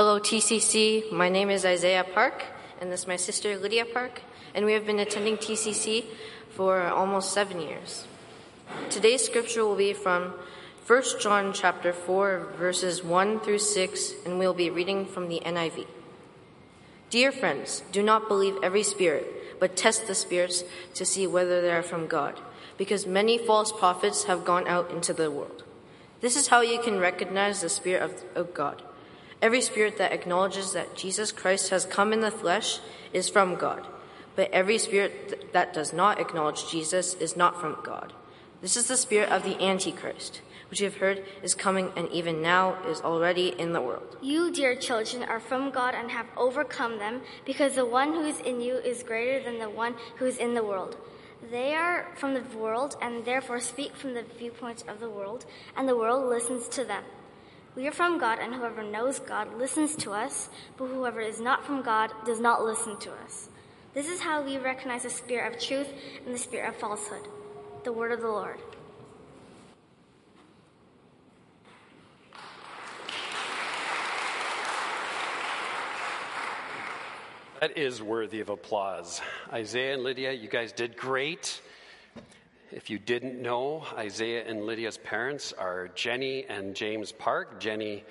Hello, TCC. My name is Isaiah Park, and this is my sister Lydia Park, and we have been attending TCC for almost seven years. Today's scripture will be from 1 John chapter 4, verses 1 through 6, and we'll be reading from the NIV. Dear friends, do not believe every spirit, but test the spirits to see whether they are from God, because many false prophets have gone out into the world. This is how you can recognize the Spirit of, of God. Every spirit that acknowledges that Jesus Christ has come in the flesh is from God, but every spirit that does not acknowledge Jesus is not from God. This is the spirit of the Antichrist, which you have heard is coming and even now is already in the world. You, dear children, are from God and have overcome them, because the one who is in you is greater than the one who is in the world. They are from the world and therefore speak from the viewpoint of the world, and the world listens to them. We are from God, and whoever knows God listens to us, but whoever is not from God does not listen to us. This is how we recognize the spirit of truth and the spirit of falsehood. The word of the Lord. That is worthy of applause. Isaiah and Lydia, you guys did great. If you didn't know, Isaiah and Lydia's parents are Jenny and James Park. Jenny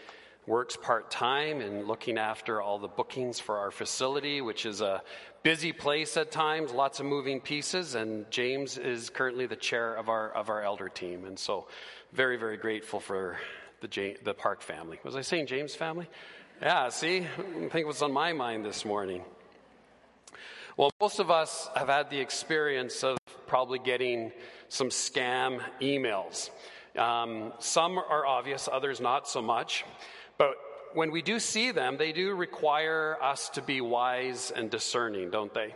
works part time in looking after all the bookings for our facility, which is a busy place at times, lots of moving pieces. And James is currently the chair of our of our elder team, and so very very grateful for the the Park family. Was I saying James family? Yeah, see, I think what's on my mind this morning. Well, most of us have had the experience of probably getting some scam emails. Um, some are obvious, others not so much. But when we do see them, they do require us to be wise and discerning, don't they?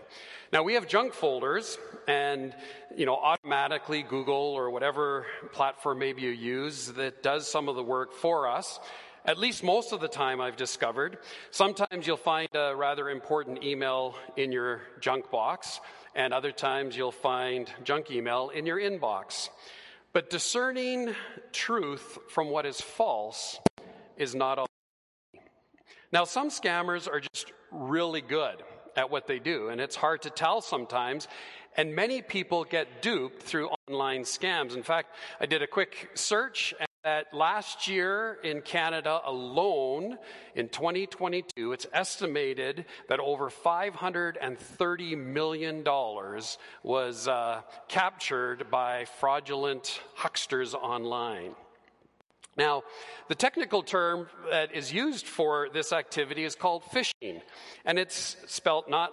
Now we have junk folders, and you know, automatically Google or whatever platform maybe you use that does some of the work for us at least most of the time I've discovered. Sometimes you'll find a rather important email in your junk box, and other times you'll find junk email in your inbox. But discerning truth from what is false is not all. Now, some scammers are just really good at what they do, and it's hard to tell sometimes. And many people get duped through online scams. In fact, I did a quick search that last year in Canada alone, in 2022, it's estimated that over $530 million was uh, captured by fraudulent hucksters online. Now, the technical term that is used for this activity is called phishing, and it's spelt not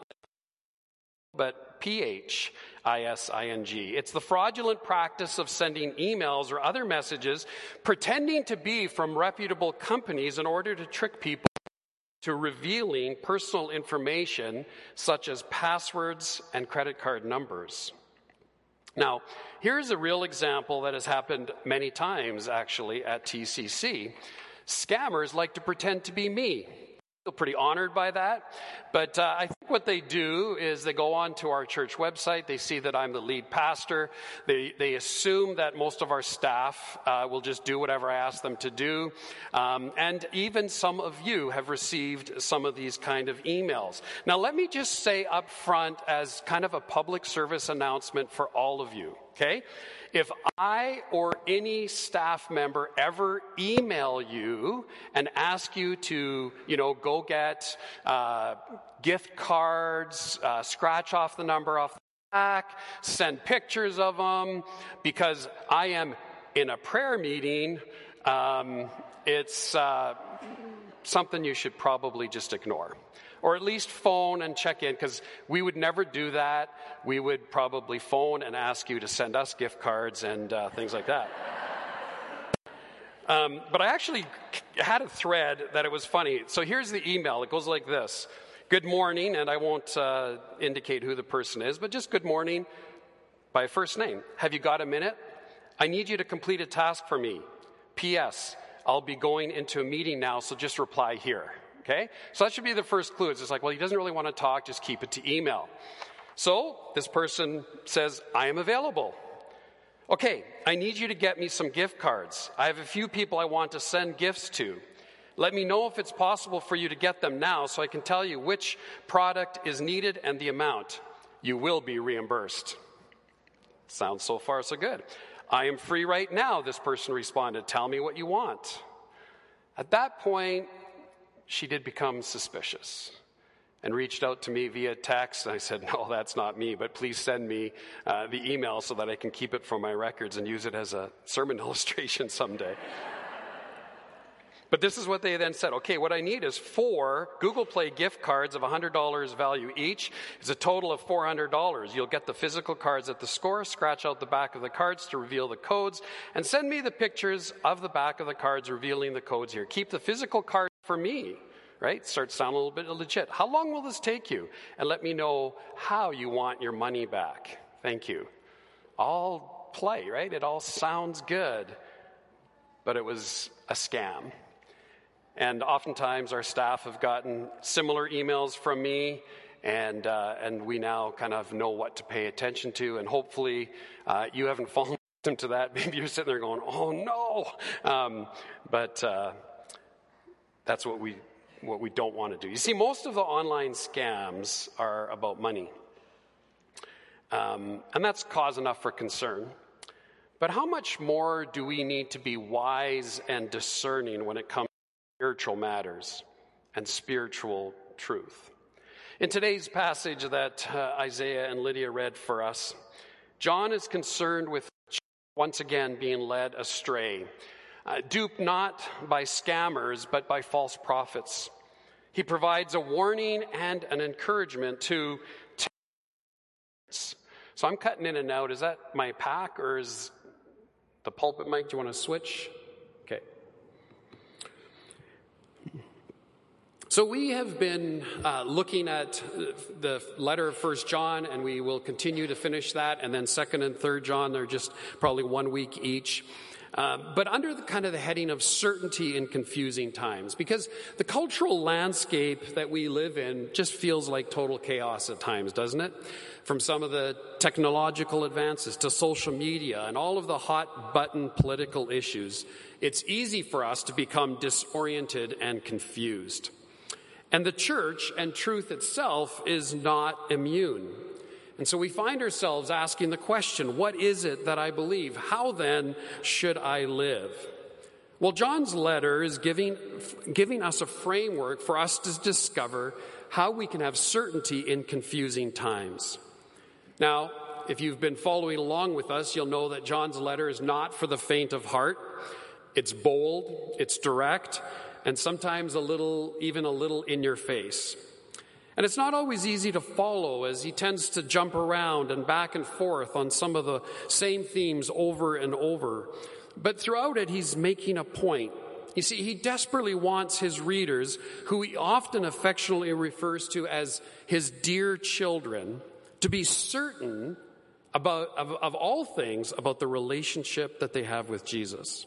but P H I S I N G. It's the fraudulent practice of sending emails or other messages pretending to be from reputable companies in order to trick people to revealing personal information such as passwords and credit card numbers. Now, here's a real example that has happened many times actually at TCC. Scammers like to pretend to be me I feel pretty honored by that. But uh, I what they do is they go on to our church website. They see that I'm the lead pastor. They, they assume that most of our staff uh, will just do whatever I ask them to do. Um, and even some of you have received some of these kind of emails. Now, let me just say up front as kind of a public service announcement for all of you, okay? If I or any staff member ever email you and ask you to, you know, go get uh, gift cards, uh, scratch off the number off the back, send pictures of them, because I am in a prayer meeting, um, it's uh, something you should probably just ignore or at least phone and check in because we would never do that. We would probably phone and ask you to send us gift cards and uh, things like that. Um, but I actually had a thread that it was funny. So here's the email. It goes like this Good morning, and I won't uh, indicate who the person is, but just good morning by first name. Have you got a minute? I need you to complete a task for me. P.S. I'll be going into a meeting now, so just reply here. Okay? So that should be the first clue. It's just like, well, he doesn't really want to talk, just keep it to email. So this person says, I am available. Okay, I need you to get me some gift cards. I have a few people I want to send gifts to. Let me know if it's possible for you to get them now so I can tell you which product is needed and the amount. You will be reimbursed. Sounds so far so good. I am free right now, this person responded. Tell me what you want. At that point, she did become suspicious and reached out to me via text. I said, No, that's not me, but please send me uh, the email so that I can keep it for my records and use it as a sermon illustration someday. But this is what they then said. Okay, what I need is four Google Play gift cards of $100 value each. It's a total of $400. You'll get the physical cards at the store, scratch out the back of the cards to reveal the codes, and send me the pictures of the back of the cards revealing the codes here. Keep the physical card for me right? Starts sounding a little bit legit. How long will this take you? And let me know how you want your money back. Thank you. All play, right? It all sounds good, but it was a scam. And oftentimes our staff have gotten similar emails from me, and, uh, and we now kind of know what to pay attention to. And hopefully uh, you haven't fallen victim to that. Maybe you're sitting there going, oh no. Um, but uh, that's what we, what we don't want to do. You see, most of the online scams are about money. Um, and that's cause enough for concern. But how much more do we need to be wise and discerning when it comes spiritual matters and spiritual truth. In today's passage that uh, Isaiah and Lydia read for us, John is concerned with once again being led astray, uh, duped not by scammers, but by false prophets. He provides a warning and an encouragement to. So I'm cutting in and out. Is that my pack or is the pulpit mic? Do you want to switch? So we have been uh, looking at the letter of First John, and we will continue to finish that. And then Second and Third John, they're just probably one week each. Uh, but under the kind of the heading of certainty in confusing times, because the cultural landscape that we live in just feels like total chaos at times, doesn't it? From some of the technological advances to social media and all of the hot button political issues, it's easy for us to become disoriented and confused. And the church and truth itself is not immune. And so we find ourselves asking the question what is it that I believe? How then should I live? Well, John's letter is giving, giving us a framework for us to discover how we can have certainty in confusing times. Now, if you've been following along with us, you'll know that John's letter is not for the faint of heart. It's bold, it's direct, and sometimes a little, even a little in your face. And it's not always easy to follow as he tends to jump around and back and forth on some of the same themes over and over. But throughout it, he's making a point. You see, he desperately wants his readers, who he often affectionately refers to as his dear children, to be certain about, of, of all things about the relationship that they have with Jesus.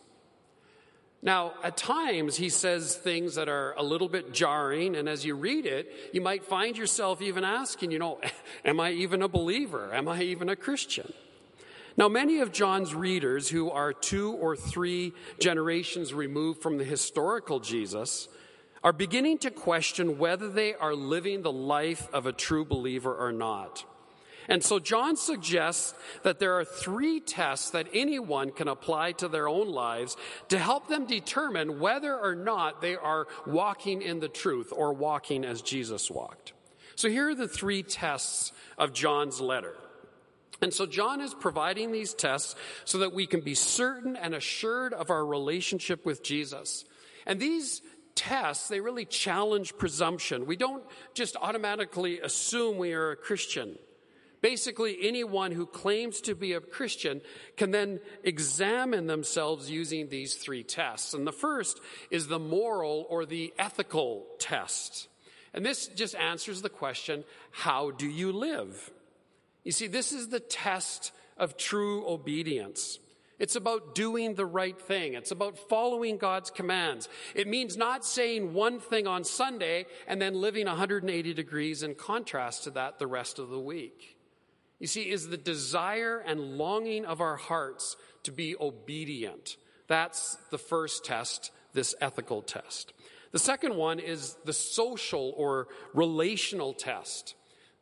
Now, at times, he says things that are a little bit jarring, and as you read it, you might find yourself even asking, you know, am I even a believer? Am I even a Christian? Now, many of John's readers who are two or three generations removed from the historical Jesus are beginning to question whether they are living the life of a true believer or not. And so John suggests that there are three tests that anyone can apply to their own lives to help them determine whether or not they are walking in the truth or walking as Jesus walked. So here are the three tests of John's letter. And so John is providing these tests so that we can be certain and assured of our relationship with Jesus. And these tests, they really challenge presumption. We don't just automatically assume we are a Christian. Basically, anyone who claims to be a Christian can then examine themselves using these three tests. And the first is the moral or the ethical test. And this just answers the question how do you live? You see, this is the test of true obedience. It's about doing the right thing. It's about following God's commands. It means not saying one thing on Sunday and then living 180 degrees in contrast to that the rest of the week you see, is the desire and longing of our hearts to be obedient. That's the first test, this ethical test. The second one is the social or relational test.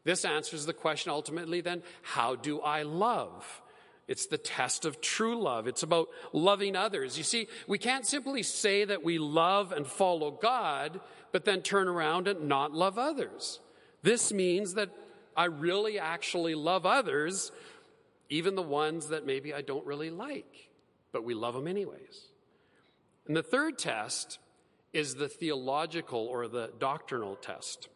This answers the question ultimately then, how do I love? It's the test of true love. It's about loving others. You see, we can't simply say that we love and follow God, but then turn around and not love others. This means that I really actually love others, even the ones that maybe I don't really like, but we love them anyways. And the third test is the theological or the doctrinal test.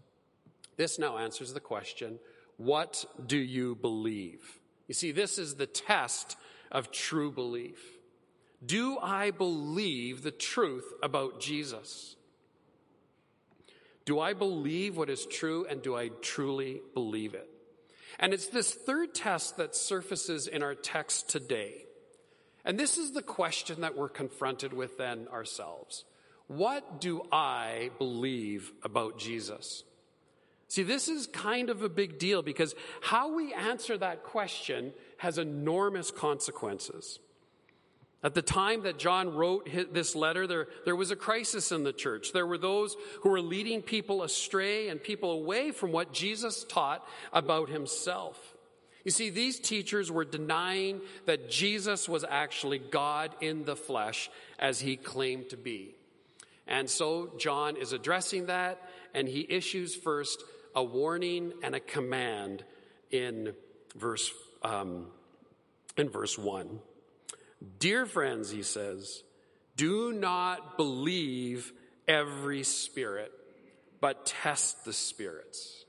This now answers the question what do you believe? You see, this is the test of true belief. Do I believe the truth about Jesus? Do I believe what is true and do I truly believe it? And it's this third test that surfaces in our text today. And this is the question that we're confronted with then ourselves. What do I believe about Jesus? See, this is kind of a big deal because how we answer that question has enormous consequences. At the time that John wrote this letter, there, there was a crisis in the church. There were those who were leading people astray and people away from what Jesus taught about himself. You see, these teachers were denying that Jesus was actually God in the flesh as he claimed to be. And so John is addressing that, and he issues first a warning and a command in verse um, in verse one. Dear friends, he says, do not believe every spirit, but test the spirits.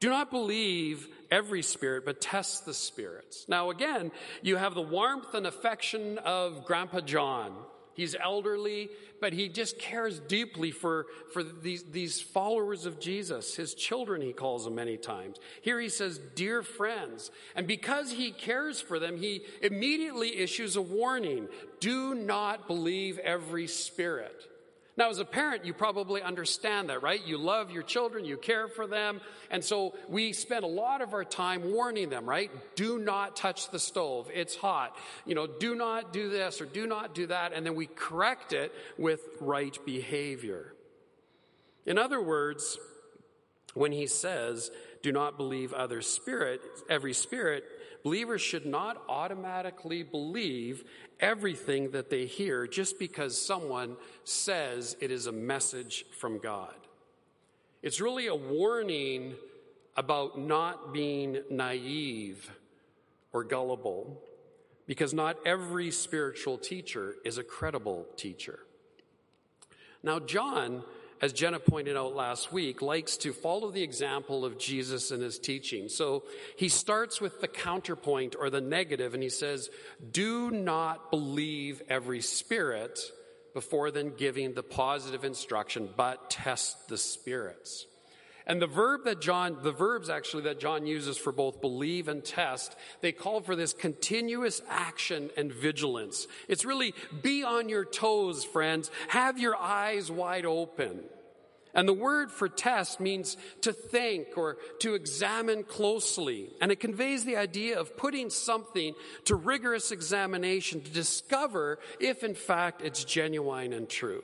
Do not believe every spirit, but test the spirits. Now, again, you have the warmth and affection of Grandpa John He's elderly, but he just cares deeply for, for these, these followers of Jesus, his children, he calls them many times. Here he says, dear friends. And because he cares for them, he immediately issues a warning. Do not believe every spirit. Now, as a parent, you probably understand that, right? You love your children, you care for them, and so we spend a lot of our time warning them, right? Do not touch the stove, it's hot. You know, do not do this or do not do that, and then we correct it with right behavior. In other words, when he says, do not believe other spirit, every spirit, believers should not automatically believe everything that they hear just because someone says it is a message from God. It's really a warning about not being naive or gullible because not every spiritual teacher is a credible teacher. Now, John as Jenna pointed out last week, likes to follow the example of Jesus and his teaching. So he starts with the counterpoint or the negative and he says, do not believe every spirit before then giving the positive instruction, but test the spirits. And the verb that John, the verbs actually that John uses for both believe and test, they call for this continuous action and vigilance. It's really be on your toes, friends. Have your eyes wide open. And the word for test means to think or to examine closely. And it conveys the idea of putting something to rigorous examination to discover if in fact it's genuine and true.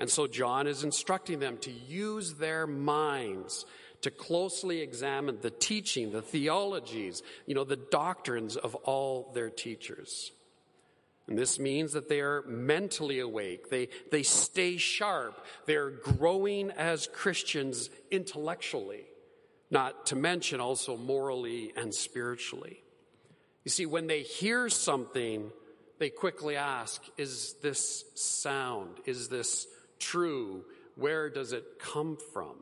And so John is instructing them to use their minds to closely examine the teaching, the theologies, you know, the doctrines of all their teachers. And this means that they are mentally awake. They, they stay sharp. They're growing as Christians intellectually, not to mention also morally and spiritually. You see, when they hear something, they quickly ask, is this sound? Is this true? Where does it come from?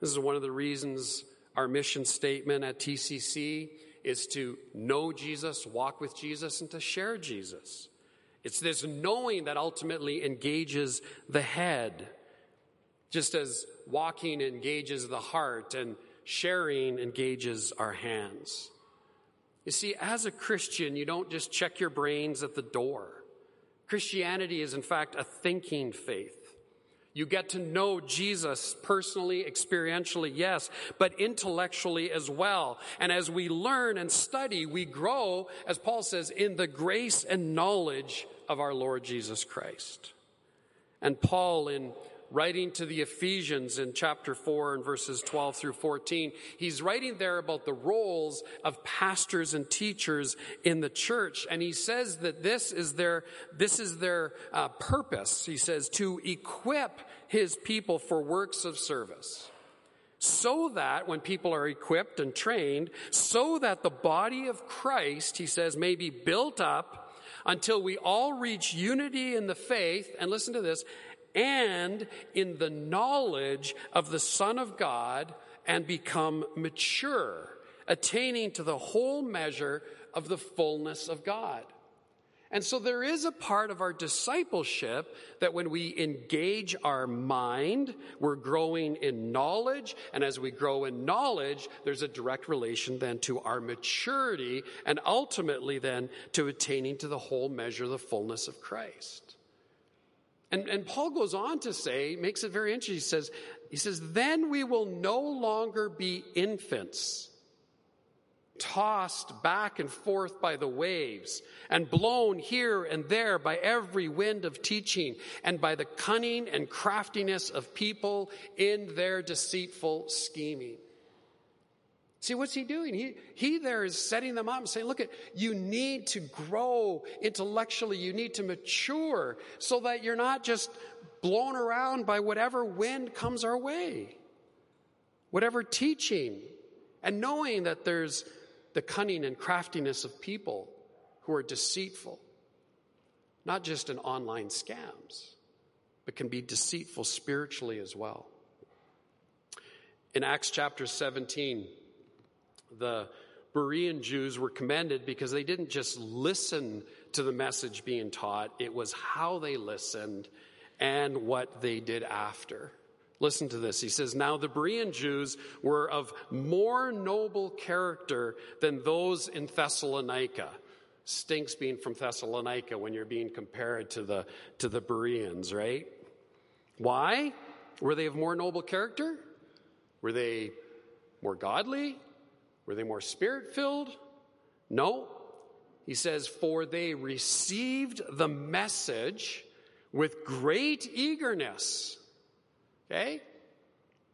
This is one of the reasons our mission statement at TCC is to know Jesus, walk with Jesus, and to share Jesus. It's this knowing that ultimately engages the head, just as walking engages the heart and sharing engages our hands. You see, as a Christian, you don't just check your brains at the door. Christianity is, in fact, a thinking faith. You get to know Jesus personally, experientially, yes, but intellectually as well. And as we learn and study, we grow, as Paul says, in the grace and knowledge of our Lord Jesus Christ. And Paul, in writing to the Ephesians in chapter 4 and verses 12 through 14, he's writing there about the roles of pastors and teachers in the church. And he says that this is their, this is their uh, purpose. He says to equip his people for works of service. So that when people are equipped and trained, so that the body of Christ, he says, may be built up until we all reach unity in the faith, and listen to this, and in the knowledge of the Son of God and become mature, attaining to the whole measure of the fullness of God. And so there is a part of our discipleship that when we engage our mind, we're growing in knowledge. And as we grow in knowledge, there's a direct relation then to our maturity and ultimately then to attaining to the whole measure of the fullness of Christ. And, and Paul goes on to say, makes it very interesting. He says, he says, then we will no longer be infants, tossed back and forth by the waves, and blown here and there by every wind of teaching, and by the cunning and craftiness of people in their deceitful scheming. See, what's he doing? He, he there is setting them up and saying, look at, you need to grow intellectually. You need to mature so that you're not just blown around by whatever wind comes our way, whatever teaching, and knowing that there's the cunning and craftiness of people who are deceitful, not just in online scams, but can be deceitful spiritually as well. In Acts chapter 17, the Berean Jews were commended because they didn't just listen to the message being taught, it was how they listened and what they did after. Listen to this. He says, Now the Berean Jews were of more noble character than those in Thessalonica. Stinks being from Thessalonica when you're being compared to the, to the Bereans, right? Why? Were they of more noble character? Were they more godly? Were they more spirit filled? No. He says, For they received the message with great eagerness. Okay?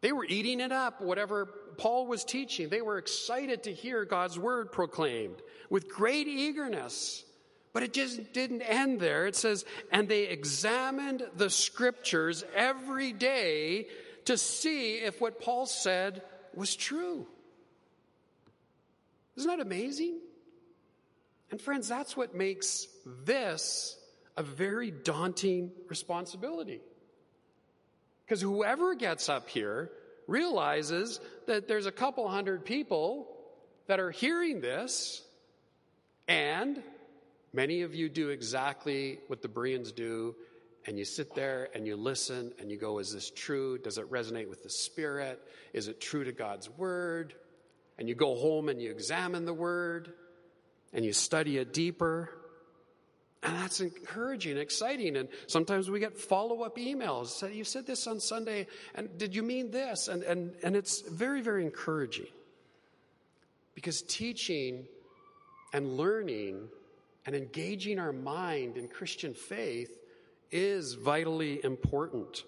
They were eating it up, whatever Paul was teaching. They were excited to hear God's word proclaimed with great eagerness. But it just didn't end there. It says, and they examined the scriptures every day to see if what Paul said was true. Isn't that amazing? And friends, that's what makes this a very daunting responsibility. Because whoever gets up here realizes that there's a couple hundred people that are hearing this, and many of you do exactly what the Bereans do, and you sit there and you listen and you go, Is this true? Does it resonate with the Spirit? Is it true to God's Word? And you go home and you examine the word and you study it deeper. And that's encouraging, exciting. And sometimes we get follow up emails. You said this on Sunday, and did you mean this? And, and, and it's very, very encouraging. Because teaching and learning and engaging our mind in Christian faith is vitally important.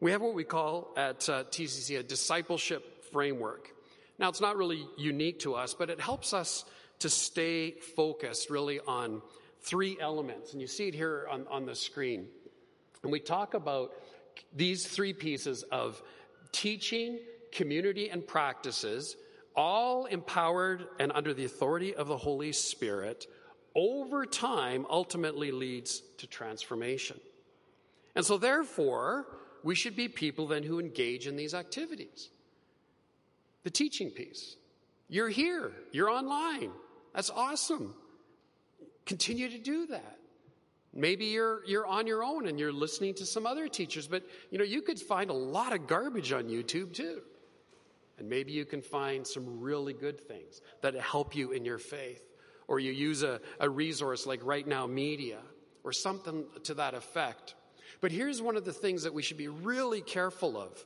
We have what we call at uh, TCC a discipleship framework. Now, it's not really unique to us, but it helps us to stay focused really on three elements. And you see it here on, on the screen. And we talk about these three pieces of teaching, community, and practices, all empowered and under the authority of the Holy Spirit, over time ultimately leads to transformation. And so, therefore, we should be people then who engage in these activities the teaching piece. You're here, you're online. That's awesome. Continue to do that. Maybe you're, you're on your own and you're listening to some other teachers, but you know, you could find a lot of garbage on YouTube too. And maybe you can find some really good things that help you in your faith. Or you use a, a resource like Right Now Media or something to that effect. But here's one of the things that we should be really careful of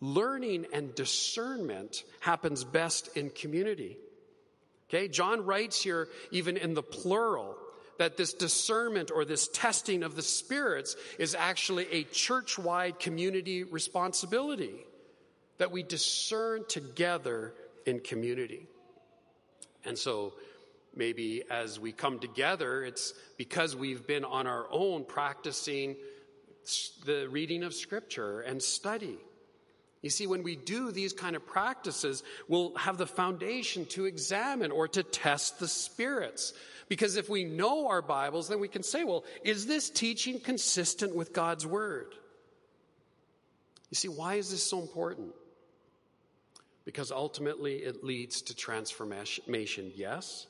learning and discernment happens best in community. Okay, John writes here, even in the plural, that this discernment or this testing of the spirits is actually a church wide community responsibility, that we discern together in community. And so, maybe as we come together, it's because we've been on our own practicing the reading of Scripture and study. You see, when we do these kind of practices, we'll have the foundation to examine or to test the spirits. Because if we know our Bibles, then we can say, well, is this teaching consistent with God's Word? You see, why is this so important? Because ultimately it leads to transformation, yes.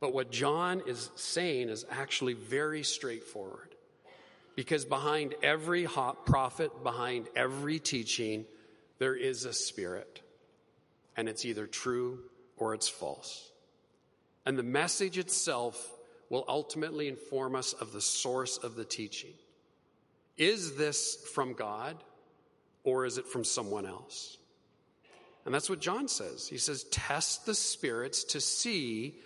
But what John is saying is actually very straightforward. Because behind every prophet, behind every teaching, there is a spirit, and it's either true or it's false. And the message itself will ultimately inform us of the source of the teaching. Is this from God or is it from someone else? And that's what John says. He says, test the spirits to see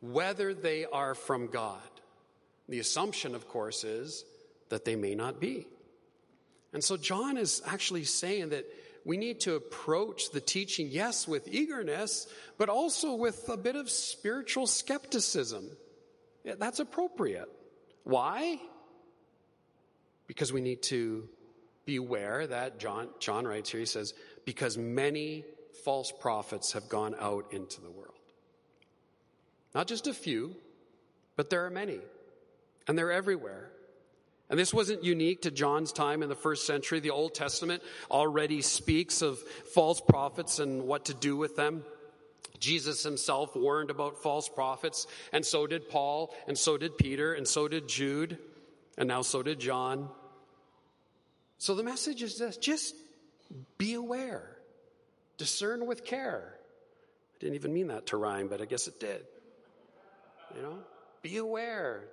whether they are from God. The assumption, of course, is that they may not be. And so John is actually saying that we need to approach the teaching, yes, with eagerness, but also with a bit of spiritual skepticism. That's appropriate. Why? Because we need to beware that John, John writes here, he says, because many false prophets have gone out into the world. Not just a few, but there are many, and they're everywhere. And this wasn't unique to John's time in the first century. The Old Testament already speaks of false prophets and what to do with them. Jesus himself warned about false prophets, and so did Paul, and so did Peter, and so did Jude, and now so did John. So the message is this just be aware, discern with care. I didn't even mean that to rhyme, but I guess it did. You know, be aware,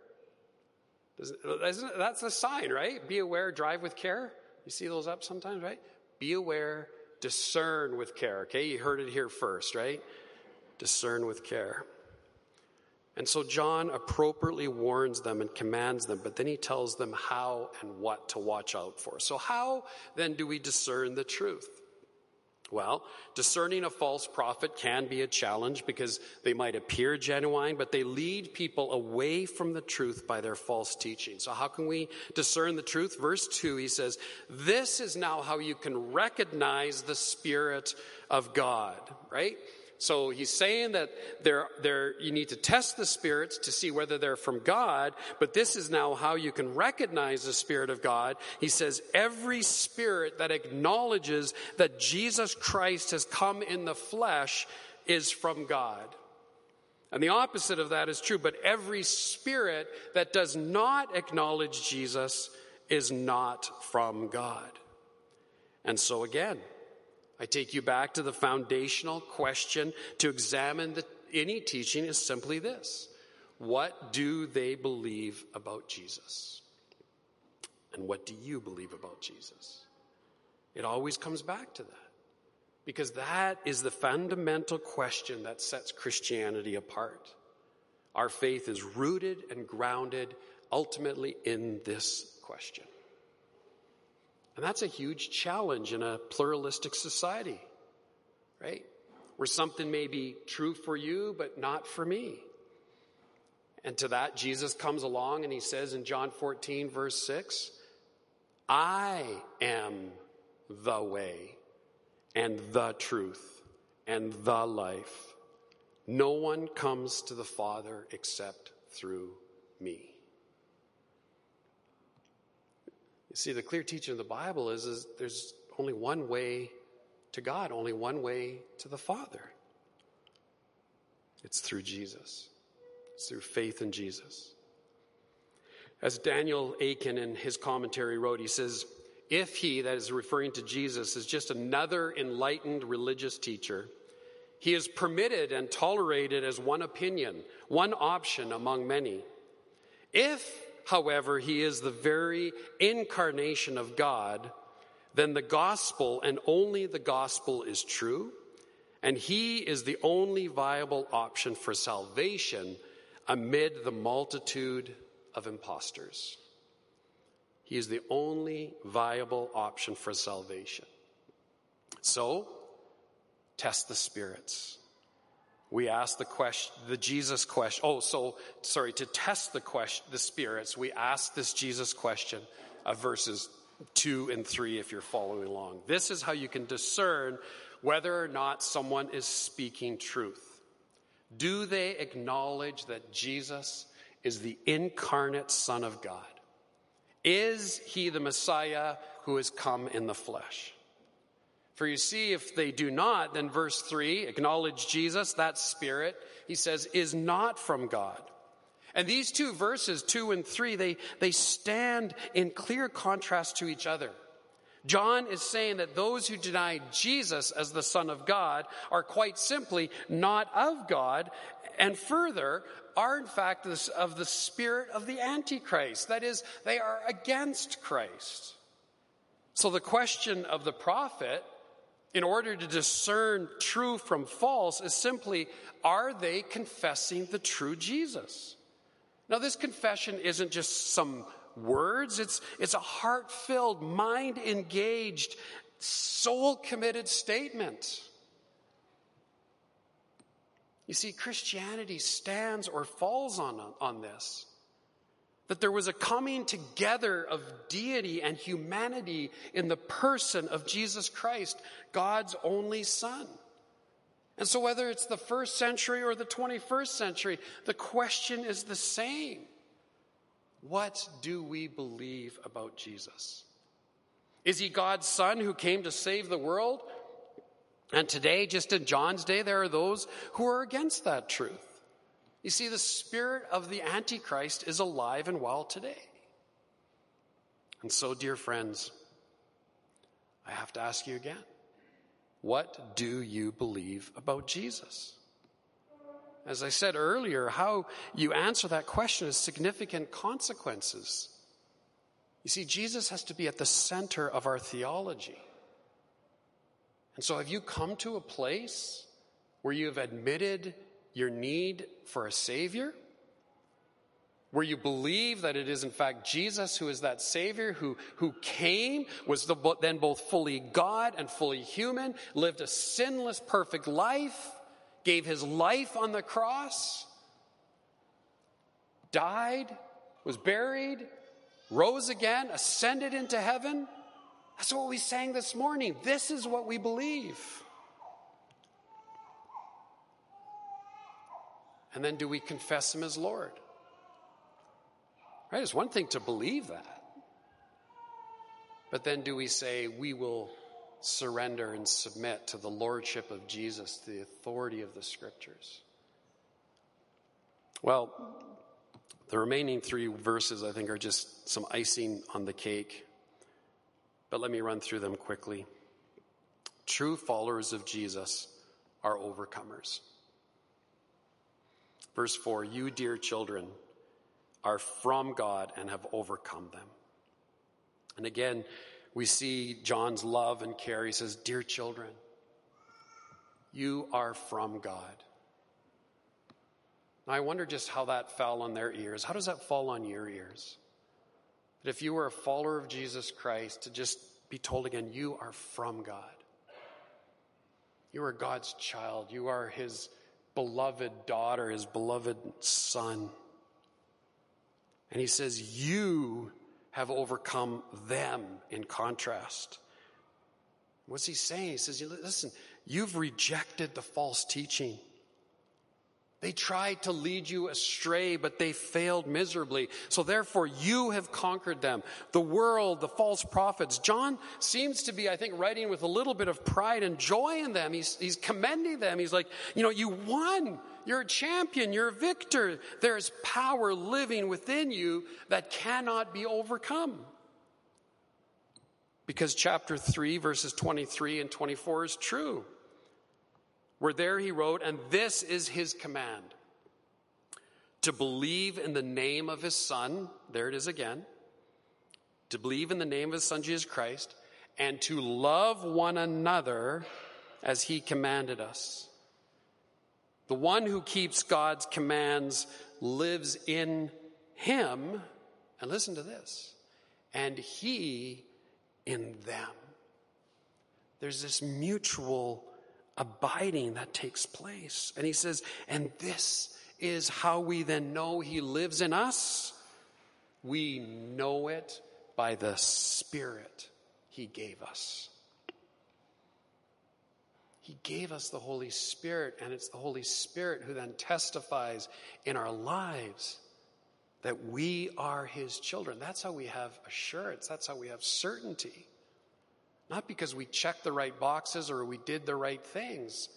isn't, that's a sign, right? Be aware, drive with care. You see those up sometimes, right? Be aware, discern with care. Okay, you heard it here first, right? Discern with care. And so John appropriately warns them and commands them, but then he tells them how and what to watch out for. So, how then do we discern the truth? Well, discerning a false prophet can be a challenge because they might appear genuine, but they lead people away from the truth by their false teaching. So how can we discern the truth? Verse 2, he says, This is now how you can recognize the Spirit of God, right? So he's saying that they're, they're, you need to test the spirits to see whether they're from God, but this is now how you can recognize the Spirit of God. He says, every spirit that acknowledges that Jesus Christ has come in the flesh is from God. And the opposite of that is true, but every spirit that does not acknowledge Jesus is not from God. And so again, I take you back to the foundational question to examine the, any teaching is simply this What do they believe about Jesus? And what do you believe about Jesus? It always comes back to that. Because that is the fundamental question that sets Christianity apart. Our faith is rooted and grounded ultimately in this question. And that's a huge challenge in a pluralistic society, right? Where something may be true for you, but not for me. And to that, Jesus comes along and he says in John 14, verse 6, I am the way and the truth and the life. No one comes to the Father except through me. You see, the clear teaching of the Bible is, is there's only one way to God, only one way to the Father. It's through Jesus, it's through faith in Jesus. As Daniel Akin in his commentary wrote, he says, if he, that is referring to Jesus, is just another enlightened religious teacher, he is permitted and tolerated as one opinion, one option among many. If however, he is the very incarnation of God, then the gospel and only the gospel is true, and he is the only viable option for salvation amid the multitude of impostors. He is the only viable option for salvation. So, test the spirits. We ask the question, the Jesus question. Oh, so sorry, to test the question, the spirits, we ask this Jesus question of verses two and three if you're following along. This is how you can discern whether or not someone is speaking truth. Do they acknowledge that Jesus is the incarnate Son of God? Is he the Messiah who has come in the flesh? For you see, if they do not, then verse 3 acknowledge Jesus, that spirit, he says, is not from God. And these two verses, 2 and 3, they, they stand in clear contrast to each other. John is saying that those who deny Jesus as the Son of God are quite simply not of God, and further, are in fact of the spirit of the Antichrist. That is, they are against Christ. So the question of the prophet, in order to discern true from false, is simply are they confessing the true Jesus? Now, this confession isn't just some words, it's, it's a heart filled, mind engaged, soul committed statement. You see, Christianity stands or falls on, on this. That there was a coming together of deity and humanity in the person of Jesus Christ, God's only Son. And so, whether it's the first century or the 21st century, the question is the same. What do we believe about Jesus? Is he God's son who came to save the world? And today, just in John's day, there are those who are against that truth. You see, the spirit of the Antichrist is alive and well today. And so, dear friends, I have to ask you again what do you believe about Jesus? As I said earlier, how you answer that question has significant consequences. You see, Jesus has to be at the center of our theology. And so, have you come to a place where you have admitted your need for a Savior? Where you believe that it is in fact Jesus who is that Savior who, who came, was the, then both fully God and fully human, lived a sinless, perfect life, gave his life on the cross, died, was buried, rose again, ascended into heaven? That's what we sang this morning. This is what we believe. And then do we confess Him as Lord? Right? It's one thing to believe that. But then do we say, we will surrender and submit to the Lordship of Jesus, the authority of the Scriptures? Well, the remaining three verses, I think, are just some icing on the cake but let me run through them quickly. True followers of Jesus are overcomers. Verse 4 You, dear children, are from God and have overcome them. And again, we see John's love and care. He says, Dear children, you are from God. Now, I wonder just how that fell on their ears. How does that fall on your ears? That if you were a follower of Jesus Christ, to just be told again, you are from God. You are God's child. You are his beloved daughter, his beloved son. And he says, You have overcome them in contrast. What's he saying? He says, Listen, you've rejected the false teaching. They tried to lead you astray, but they failed miserably. So therefore, you have conquered them. The world, the false prophets. John seems to be, I think, writing with a little bit of pride and joy in them. He's, he's commending them. He's like, you know, you won. You're a champion. You're a victor. There's power living within you that cannot be overcome. Because chapter 3, verses 23 and 24 is true where there he wrote, and this is his command to believe in the name of his son, there it is again, to believe in the name of his son Jesus Christ, and to love one another as he commanded us. The one who keeps God's commands lives in him, and listen to this, and he in them. There's this mutual abiding that takes place. And he says, and this is how we then know he lives in us. We know it by the Spirit he gave us. He gave us the Holy Spirit, and it's the Holy Spirit who then testifies in our lives that we are His children. That's how we have assurance, that's how we have certainty. Not because we checked the right boxes or we did the right things,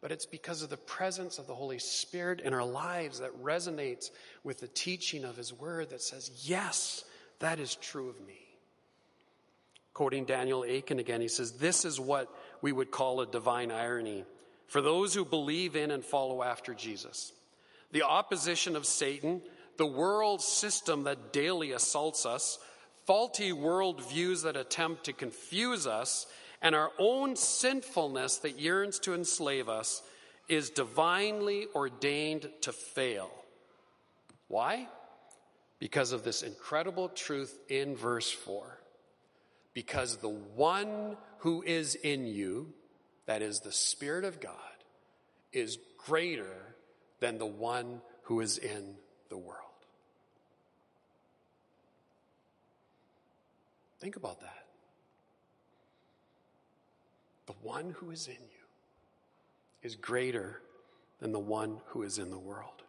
but it's because of the presence of the Holy Spirit in our lives that resonates with the teaching of His Word that says, Yes, that is true of me. Quoting Daniel Akin again, he says, This is what we would call a divine irony for those who believe in and follow after Jesus. The opposition of Satan, the world system that daily assaults us, faulty world views that attempt to confuse us, and our own sinfulness that yearns to enslave us is divinely ordained to fail. Why? Because of this incredible truth in verse 4 because the one who is in you, that is the Spirit of God, is greater than the one who is in the world. Think about that. The one who is in you is greater than the one who is in the world.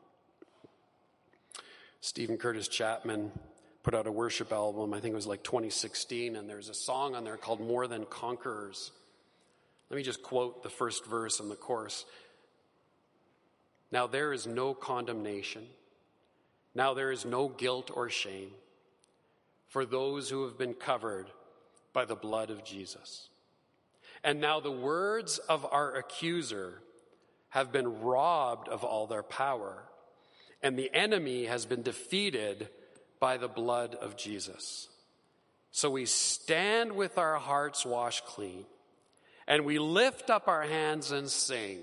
Steven Curtis Chapman put out a worship album, I think it was like 2016, and there's a song on there called More Than Conquerors. Let me just quote the first verse in the chorus. Now there is no condemnation. Now there is no guilt or shame for those who have been covered by the blood of Jesus. And now the words of our accuser have been robbed of all their power, and the enemy has been defeated by the blood of Jesus. So we stand with our hearts washed clean and we lift up our hands and sing.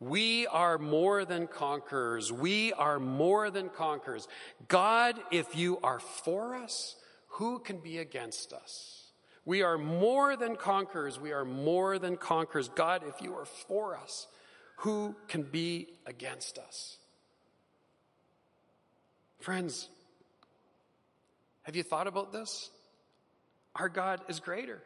We are more than conquerors. We are more than conquerors. God, if you are for us, who can be against us? We are more than conquerors. We are more than conquerors. God, if you are for us, who can be against us? Friends, have you thought about this? Our God is greater.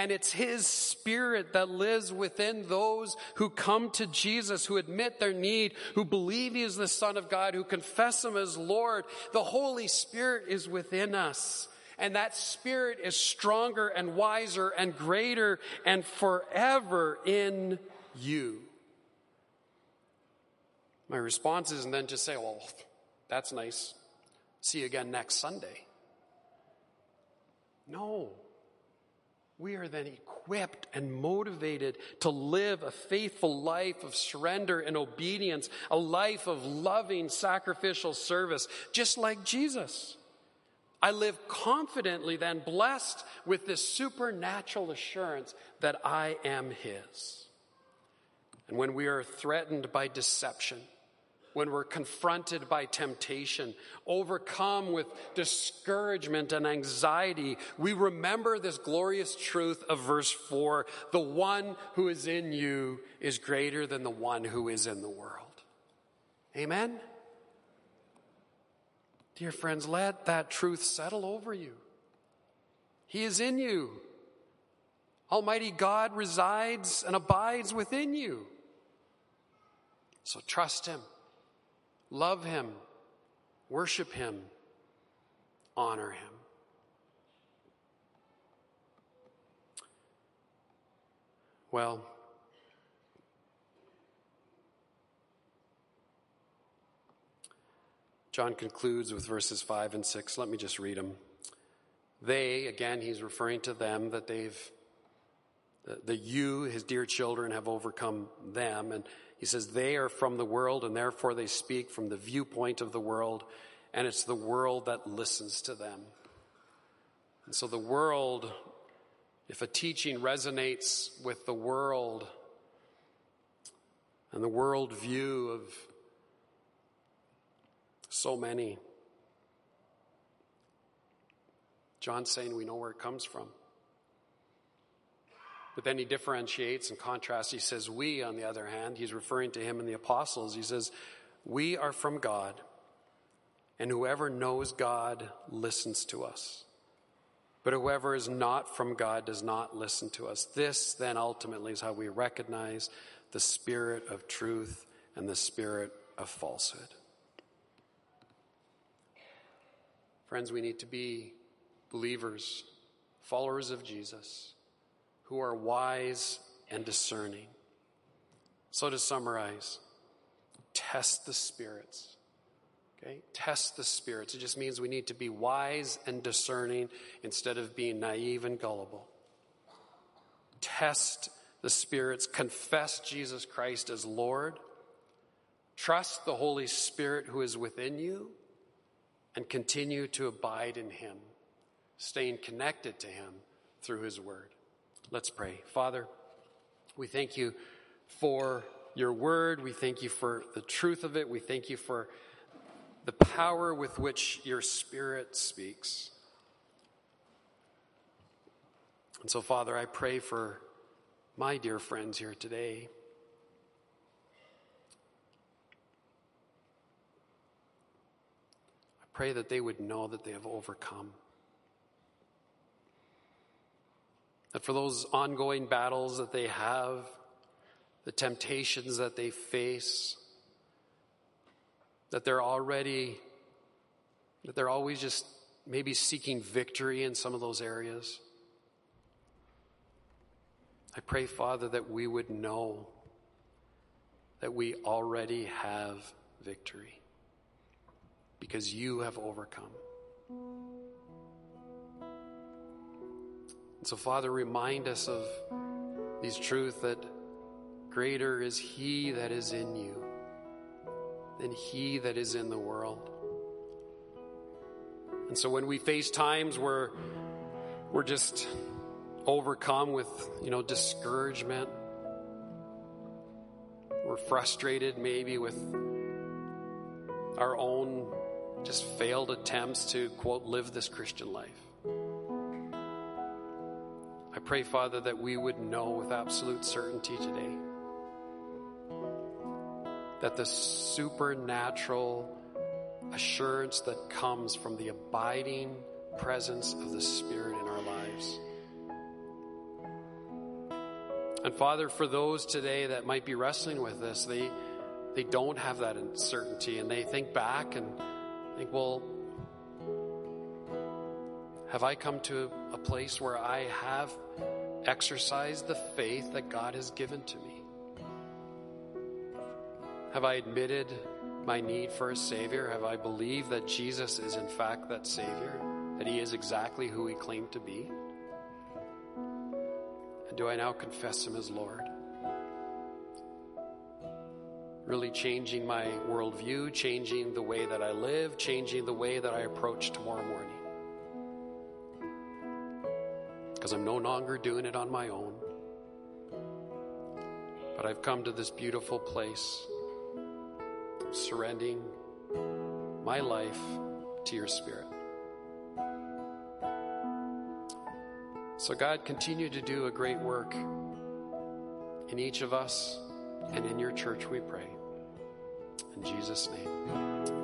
And it's His Spirit that lives within those who come to Jesus, who admit their need, who believe He is the Son of God, who confess Him as Lord. The Holy Spirit is within us. And that Spirit is stronger and wiser and greater and forever in you. My response isn't then to say, well, that's nice. See you again next Sunday. No. We are then equipped and motivated to live a faithful life of surrender and obedience, a life of loving sacrificial service, just like Jesus. I live confidently, then blessed with this supernatural assurance that I am His. And when we are threatened by deception, when we're confronted by temptation, overcome with discouragement and anxiety, we remember this glorious truth of verse 4 the one who is in you is greater than the one who is in the world. Amen? Dear friends, let that truth settle over you. He is in you. Almighty God resides and abides within you. So trust Him. Love him, worship him, honor him. Well, John concludes with verses 5 and 6. Let me just read them. They, again, he's referring to them, that they've, the, you, his dear children, have overcome them. And he says, they are from the world and therefore they speak from the viewpoint of the world, and it's the world that listens to them. And so the world, if a teaching resonates with the world and the world view of So many. John's saying we know where it comes from. But then he differentiates and contrasts. He says, We, on the other hand, he's referring to him and the apostles. He says, We are from God, and whoever knows God listens to us. But whoever is not from God does not listen to us. This then ultimately is how we recognize the spirit of truth and the spirit of falsehood. Friends, we need to be believers, followers of Jesus, who are wise and discerning. So to summarize, test the spirits. Okay? Test the spirits. It just means we need to be wise and discerning instead of being naive and gullible. Test the spirits. Confess Jesus Christ as Lord. Trust the Holy Spirit who is within you and continue to abide in Him, staying connected to Him through His Word. Let's pray. Father, we thank you for your Word. We thank you for the truth of it. We thank you for the power with which your Spirit speaks. And so, Father, I pray for my dear friends here today. I pray that they would know that they have overcome. That for those ongoing battles that they have, the temptations that they face, that they're already, that they're always just maybe seeking victory in some of those areas. I pray, Father, that we would know that we already have victory because you have overcome. So, Father, remind us of these truths that greater is He that is in you than he that is in the world. And so when we face times where we're just overcome with, you know, discouragement, we're frustrated maybe with our own just failed attempts to, quote, live this Christian life. I pray, Father, that we would know with absolute certainty today that the supernatural assurance that comes from the abiding presence of the Spirit in our lives. And Father, for those today that might be wrestling with this, they they don't have that uncertainty and they think back and think, well, have I come to a place where I have exercised the faith that God has given to me? Have I admitted my need for a Savior? Have I believed that Jesus is in fact that Savior? That He is exactly who He claimed to be? And do I now confess Him as Lord? Really changing my worldview, changing the way that I live, changing the way that I approach tomorrow morning. Because I'm no longer doing it on my own. But I've come to this beautiful place surrendering my life to your spirit. So, God, continue to do a great work in each of us and in your church, we pray. In Jesus' name.